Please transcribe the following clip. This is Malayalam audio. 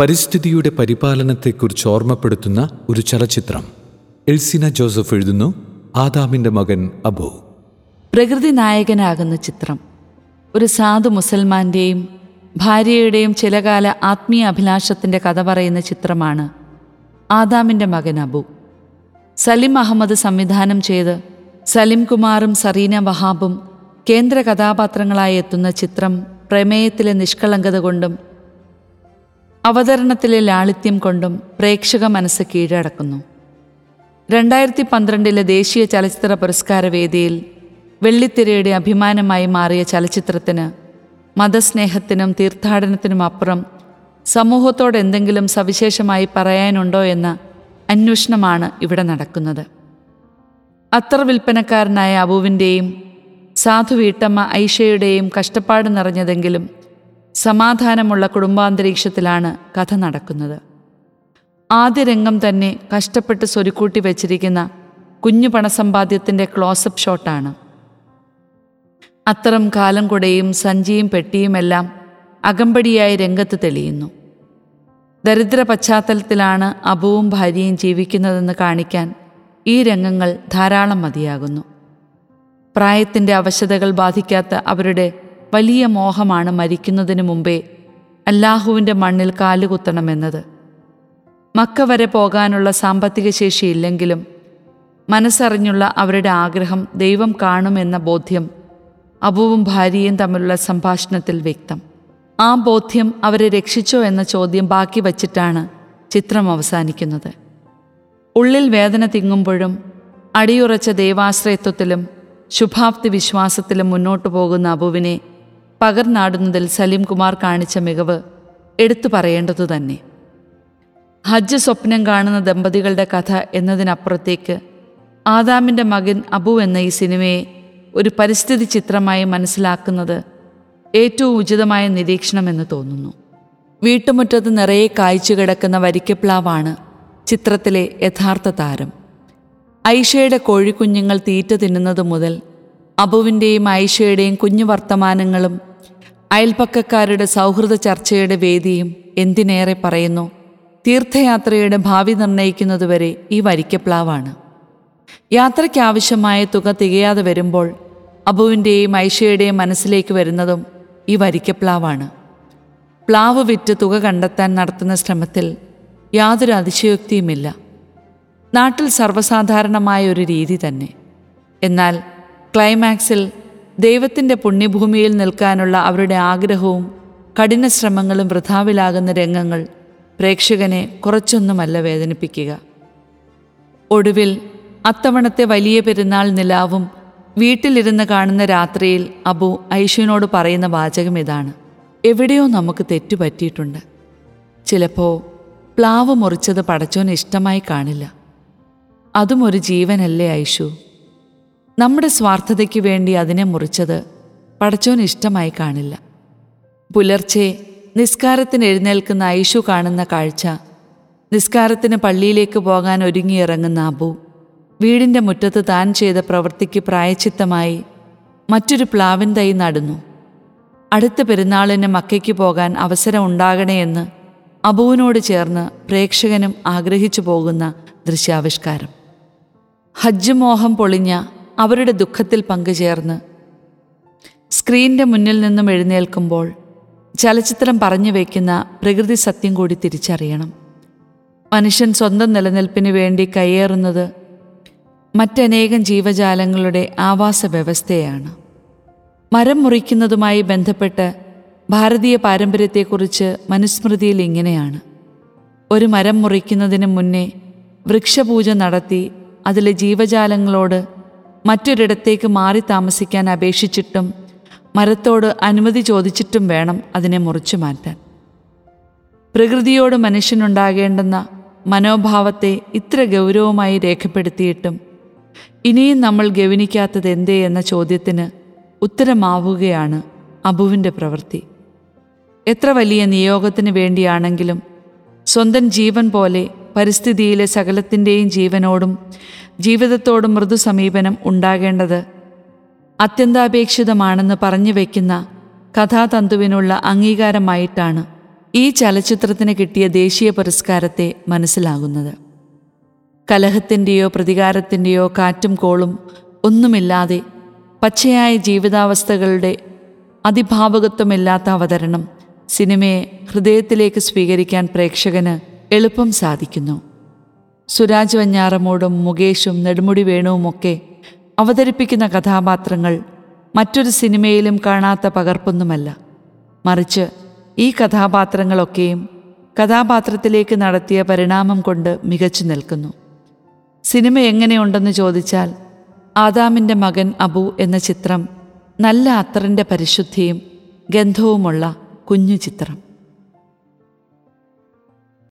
പരിസ്ഥിതിയുടെ പരിപാലനത്തെക്കുറിച്ച് ഓർമ്മപ്പെടുത്തുന്ന ഒരു ചലച്ചിത്രം. എൽസിന ജോസഫ് എഴുതുന്നു ആദാമിന്റെ മകൻ അബു. പ്രകൃതി നായകനാകുന്ന ചിത്രം. ഒരു സാധു മുസൽമാന്റെയും ഭാര്യയുടെയും ചിലകാല ആത്മീയ അഭിലാഷത്തിന്റെ കഥ പറയുന്ന ചിത്രമാണ് ആദാമിന്റെ മകൻ അബു. സലിം അഹമ്മദ് സംവിധാനം ചെയ്ത് സലിം കുമാറും സറീന വഹാബും കേന്ദ്ര കഥാപാത്രങ്ങളായി എത്തുന്ന ചിത്രം പ്രമേയത്തിലെ നിഷ്കളങ്കത കൊണ്ടും അവതരണത്തിലെ ലാളിത്യം കൊണ്ടും പ്രേക്ഷക മനസ്സ് കീഴടക്കുന്നു. രണ്ടായിരത്തി പന്ത്രണ്ടിലെ ദേശീയ ചലച്ചിത്ര പുരസ്കാര വേദിയിൽ വെള്ളിത്തിരയുടെ അഭിമാനമായി മാറിയ ചലച്ചിത്രത്തിന് മതസ്നേഹത്തിനും തീർത്ഥാടനത്തിനും അപ്പുറം സമൂഹത്തോട് എന്തെങ്കിലും സവിശേഷമായി പറയാനുണ്ടോ എന്ന അന്വേഷണമാണ് ഇവിടെ നടക്കുന്നത്. അത്ര വിൽപ്പനക്കാരനായ അബുവിന്റെയും സാധു വീട്ടമ്മ ഐഷയുടെയും കഷ്ടപ്പാട് നിറഞ്ഞതെങ്കിലും സമാധാനമുള്ള കുടുംബാന്തരീക്ഷത്തിലാണ് കഥ നടക്കുന്നത്. ആദ്യ രംഗം തന്നെ കഷ്ടപ്പെട്ട് സ്വരുക്കൂട്ടി വച്ചിരിക്കുന്ന കുഞ്ഞു പണസമ്പാദ്യത്തിന്റെ ക്ലോസപ്പ് ഷോട്ടാണ്. അത്തരം കാലം കുടയും സഞ്ചിയും പെട്ടിയുമെല്ലാം അകമ്പടിയായി രംഗത്ത് തെളിയുന്നു. ദരിദ്ര പശ്ചാത്തലത്തിലാണ് അബുവും ഭാര്യയും ജീവിക്കുന്നതെന്ന് കാണിക്കാൻ ഈ രംഗങ്ങൾ ധാരാളം മതിയാകുന്നു. പ്രായത്തിന്റെ അവശതകൾ ബാധിക്കാത്ത അവരുടെ വലിയ മോഹമാണ് മരിക്കുന്നതിന് മുമ്പേ അല്ലാഹുവിന്റെ മണ്ണിൽ കാലുകുത്തണമെന്നത്. മക്ക വരെ പോകാനുള്ള സാമ്പത്തിക ശേഷിയില്ലെങ്കിലും മനസ്സറിഞ്ഞുള്ള അവരുടെ ആഗ്രഹം ദൈവം കാണുമെന്ന ബോധ്യം അബുവും ഭാര്യയും തമ്മിലുള്ള സംഭാഷണത്തിൽ വ്യക്തം. ആ ബോധ്യം അവരെ രക്ഷിച്ചോ എന്ന ചോദ്യം ബാക്കി വച്ചിട്ടാണ് ചിത്രം അവസാനിക്കുന്നത്. ഉള്ളിൽ വേദന തിങ്ങുമ്പോഴും അടിയുറച്ച ദൈവാശ്രയത്വത്തിലും ശുഭാപ്തി വിശ്വാസത്തിലും മുന്നോട്ടു പോകുന്ന അബുവിനെ പകർന്നാടുന്നതിൽ സലീം കുമാർ കാണിച്ച മികവ് എടുത്തു പറയേണ്ടതു തന്നെ. ഹജ്ജ് സ്വപ്നം കാണുന്ന ദമ്പതികളുടെ കഥ എന്നതിനപ്പുറത്തേക്ക് ആദാമിന്റെ മകൻ അബു എന്ന ഈ സിനിമയെ ഒരു പരിസ്ഥിതി ചിത്രമായി മനസ്സിലാക്കുന്നത് ഏറ്റവും ഉചിതമായ നിരീക്ഷണമെന്ന് തോന്നുന്നു. വീട്ടുമുറ്റത്ത് നിറയെ കായ്ച്ചു കിടക്കുന്ന വരിക്കപ്ലാവാണ് ചിത്രത്തിലെ യഥാർത്ഥ താരം. ഐഷയുടെ കോഴിക്കുഞ്ഞുങ്ങൾ തീറ്റ തിന്നുന്നത് മുതൽ അബുവിന്റെയും ഐഷയുടെയും കുഞ്ഞു വർത്തമാനങ്ങളും അയൽപ്പക്കക്കാരുടെ സൗഹൃദ ചർച്ചയുടെ വേദിയും എന്തിനേറെ പറയുന്നു? തീർത്ഥയാത്രയുടെ ഭാവി നിർണയിക്കുന്നതുവരെ ഈ വരിക്കപ്ലാവാണ്. യാത്രയ്ക്കാവശ്യമായ തുക തികയാതെ വരുമ്പോൾ അബുവിന്റെയും ഐഷയുടെയും മനസ്സിലേക്ക് വരുന്നതും ഈ വരിക്കപ്ലാവാണ്. പ്ലാവ് വിറ്റ് തുക കണ്ടെത്താൻ നടത്തുന്ന ശ്രമത്തിൽ യാതൊരു അതിശയോക്തിയുമില്ല. നാട്ടിൽ സർവസാധാരണമായ ഒരു രീതി തന്നെ. എന്നാൽ ക്ലൈമാക്സിൽ ദൈവത്തിന്റെ പുണ്യഭൂമിയിൽ നിൽക്കാനുള്ള അവരുടെ ആഗ്രഹവും കഠിന ശ്രമങ്ങളും വൃഥാവിലാകുന്ന രംഗങ്ങൾ പ്രേക്ഷകനെ കുറച്ചൊന്നുമല്ല വേദനിപ്പിക്കുക. ഒടുവിൽ അത്തവണത്തെ വലിയ പെരുന്നാൾ നിലാവും വീട്ടിലിരുന്ന് കാണുന്ന രാത്രിയിൽ അബു ഐഷുവിനോട് പറയുന്ന വാചകം ഇതാണ്. എവിടെയോ നമുക്ക് തെറ്റുപറ്റിയിട്ടുണ്ട് ചിലപ്പോൾ പ്ലാവ് മുറിച്ചത് പടച്ചോന് ഇഷ്ടമായി കാണില്ല. അതും ഒരു ജീവനല്ലേ ഐഷു നമ്മുടെ സ്വാർത്ഥതയ്ക്ക് വേണ്ടി അതിനെ മുറിച്ചത് പടച്ചോൻ ഇഷ്ടമായി കാണില്ല. പുലർച്ചെ നിസ്കാരത്തിന് എഴുന്നേൽക്കുന്ന ഐഷു കാണുന്ന കാഴ്ച നിസ്കാരത്തിന് പള്ളിയിലേക്ക് പോകാൻ ഒരുങ്ങിയിറങ്ങുന്ന അബു വീടിന്റെ മുറ്റത്ത് താൻ ചെയ്ത പ്രവൃത്തിക്ക് പ്രായച്ചിത്തമായി മറ്റൊരു പ്ലാവിൻ തൈ നടന്നു. അടുത്ത പെരുന്നാളിന് മക്കയ്ക്ക് പോകാൻ അവസരം ഉണ്ടാകണേയെന്ന് അബുവിനോട് ചേർന്ന് പ്രേക്ഷകനും ആഗ്രഹിച്ചു പോകുന്ന ദൃശ്യാവിഷ്കാരം. ഹജ്ജ് മോഹം പൊളിഞ്ഞ അവരുടെ ദുഃഖത്തിൽ പങ്കുചേർന്ന്. സ്ക്രീനിന്റെ മുന്നിൽ നിന്നും എഴുന്നേൽക്കുമ്പോൾ ചലച്ചിത്രം പറഞ്ഞു വയ്ക്കുന്ന പ്രകൃതി സത്യം കൂടി തിരിച്ചറിയണം. മനുഷ്യൻ സ്വന്തം നിലനിൽപ്പിന് വേണ്ടി കയ്യേറുന്നത് മറ്റനേകം ജീവജാലങ്ങളുടെ ആവാസ വ്യവസ്ഥയാണ്. മരം മുറിക്കുന്നതുമായി ബന്ധപ്പെട്ട് ഭാരതീയ പാരമ്പര്യത്തെക്കുറിച്ച് മനുസ്മൃതിയിൽ ഇങ്ങനെയാണ്. ഒരു മരം മുറിക്കുന്നതിന് മുന്നേ വൃക്ഷപൂജ നടത്തി അതിലെ ജീവജാലങ്ങളോട് മറ്റൊരിടത്തേക്ക് മാറി താമസിക്കാൻ അപേക്ഷിച്ചിട്ടും മരത്തോട് അനുമതി ചോദിച്ചിട്ടും വേണം അതിനെ മുറിച്ചു മാറ്റാൻ. പ്രകൃതിയോട് മനുഷ്യനുണ്ടാകേണ്ടെന്ന മനോഭാവത്തെ ഇത്ര ഗൗരവമായി രേഖപ്പെടുത്തിയിട്ടും ഇനിയും നമ്മൾ ഗവനിക്കാത്തത് എന്തേ എന്ന ചോദ്യത്തിന് ഉത്തരമാവുകയാണ് അബുവിന്റെ പ്രവൃത്തി. എത്ര വലിയ നിയോഗത്തിന് വേണ്ടിയാണെങ്കിലും സ്വന്തം ജീവൻ പോലെ പരിസ്ഥിതിയിലെ സകലത്തിന്റെയും ജീവനോടും ജീവിതത്തോടും മൃദു സമീപനം ഉണ്ടാകേണ്ടത് അത്യന്താപേക്ഷിതമാണെന്ന് പറഞ്ഞു വയ്ക്കുന്ന കഥാതന്തുവിനുള്ള അംഗീകാരമായിട്ടാണ് ഈ ചലച്ചിത്രത്തിന് കിട്ടിയ ദേശീയ പുരസ്കാരത്തെ മനസ്സിലാകുന്നത്. കലഹത്തിന്റെയോ പ്രതികാരത്തിന്റെയോ കാറ്റും കോളും ഒന്നുമില്ലാതെ പച്ചയായ ജീവിതാവസ്ഥകളുടെ അതിഭാവകത്വമില്ലാത്ത അവതരണം സിനിമയെ ഹൃദയത്തിലേക്ക് സ്വീകരിക്കാൻ പ്രേക്ഷകന് എളുപ്പം സാധിക്കുന്നു. സുരാജ് വഞ്ഞാറമോടും മുകേഷും നെടുമുടി വേണുവുമൊക്കെ അവതരിപ്പിക്കുന്ന കഥാപാത്രങ്ങൾ മറ്റൊരു സിനിമയിലും കാണാത്ത പകർപ്പൊന്നുമല്ല. മറിച്ച് ഈ കഥാപാത്രങ്ങളൊക്കെയും കഥാപാത്രത്തിലേക്ക് നടത്തിയ പരിണാമം കൊണ്ട് മികച്ചു നിൽക്കുന്നു. സിനിമ എങ്ങനെയുണ്ടെന്ന് ചോദിച്ചാൽ ആദാമിന്റെ മകൻ അബു എന്ന ചിത്രം നല്ല അത്തറിന്റെ പരിശുദ്ധിയും ഗന്ധവുമുള്ള കുഞ്ഞു ചിത്രം.